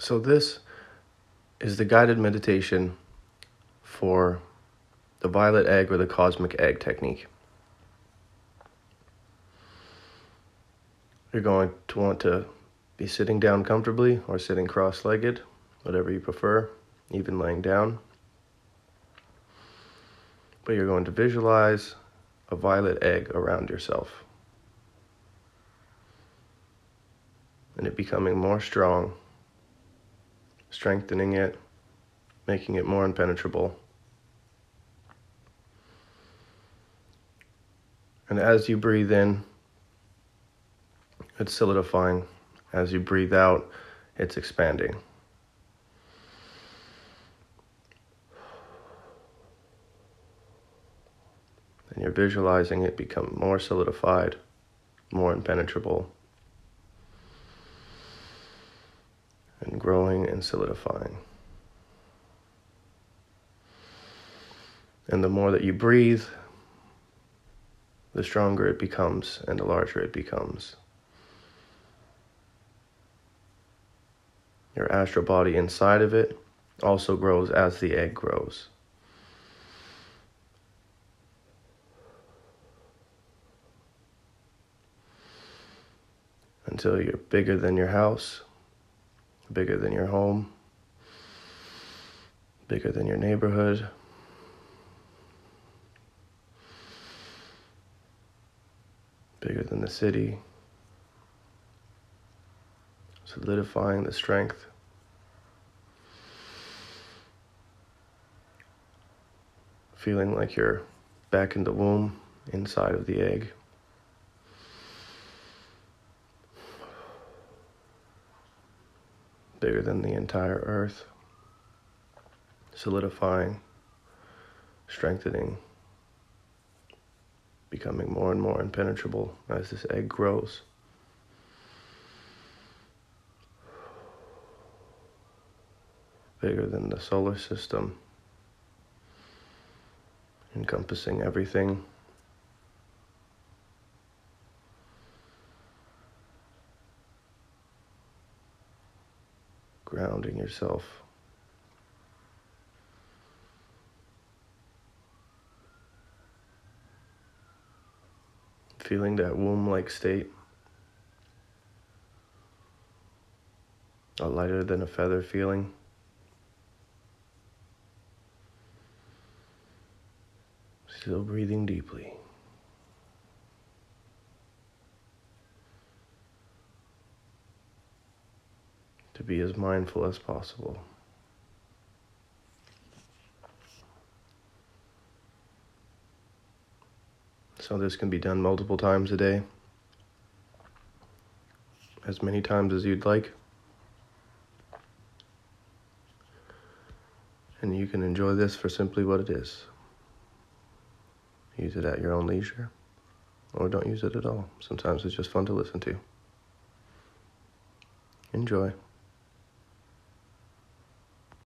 So, this is the guided meditation for the violet egg or the cosmic egg technique. You're going to want to be sitting down comfortably or sitting cross legged, whatever you prefer, even laying down. But you're going to visualize a violet egg around yourself. And it becoming more strong, strengthening it, making it more impenetrable. And as you breathe in, it's solidifying. As you breathe out, it's expanding. And you're visualizing it become more solidified, more impenetrable, growing and solidifying. And the more that you breathe, the stronger it becomes and the larger it becomes. Your astral body inside of it also grows as the egg grows. Until you're bigger than your house, bigger than your home, bigger than your neighborhood. Bigger than the city, solidifying the strength. Feeling like you're back in the womb, inside of the egg. Bigger than the entire earth. Solidifying, strengthening, becoming more and more impenetrable as this egg grows. bigger than the solar system, encompassing everything. Grounding yourself. Feeling that womb like state. A lighter than a feather feeling. Still breathing deeply. To be as mindful as possible. So, this can be done multiple times a day, as many times as you'd like. And you can enjoy this for simply what it is. Use it at your own leisure, or don't use it at all. Sometimes it's just fun to listen to. Enjoy.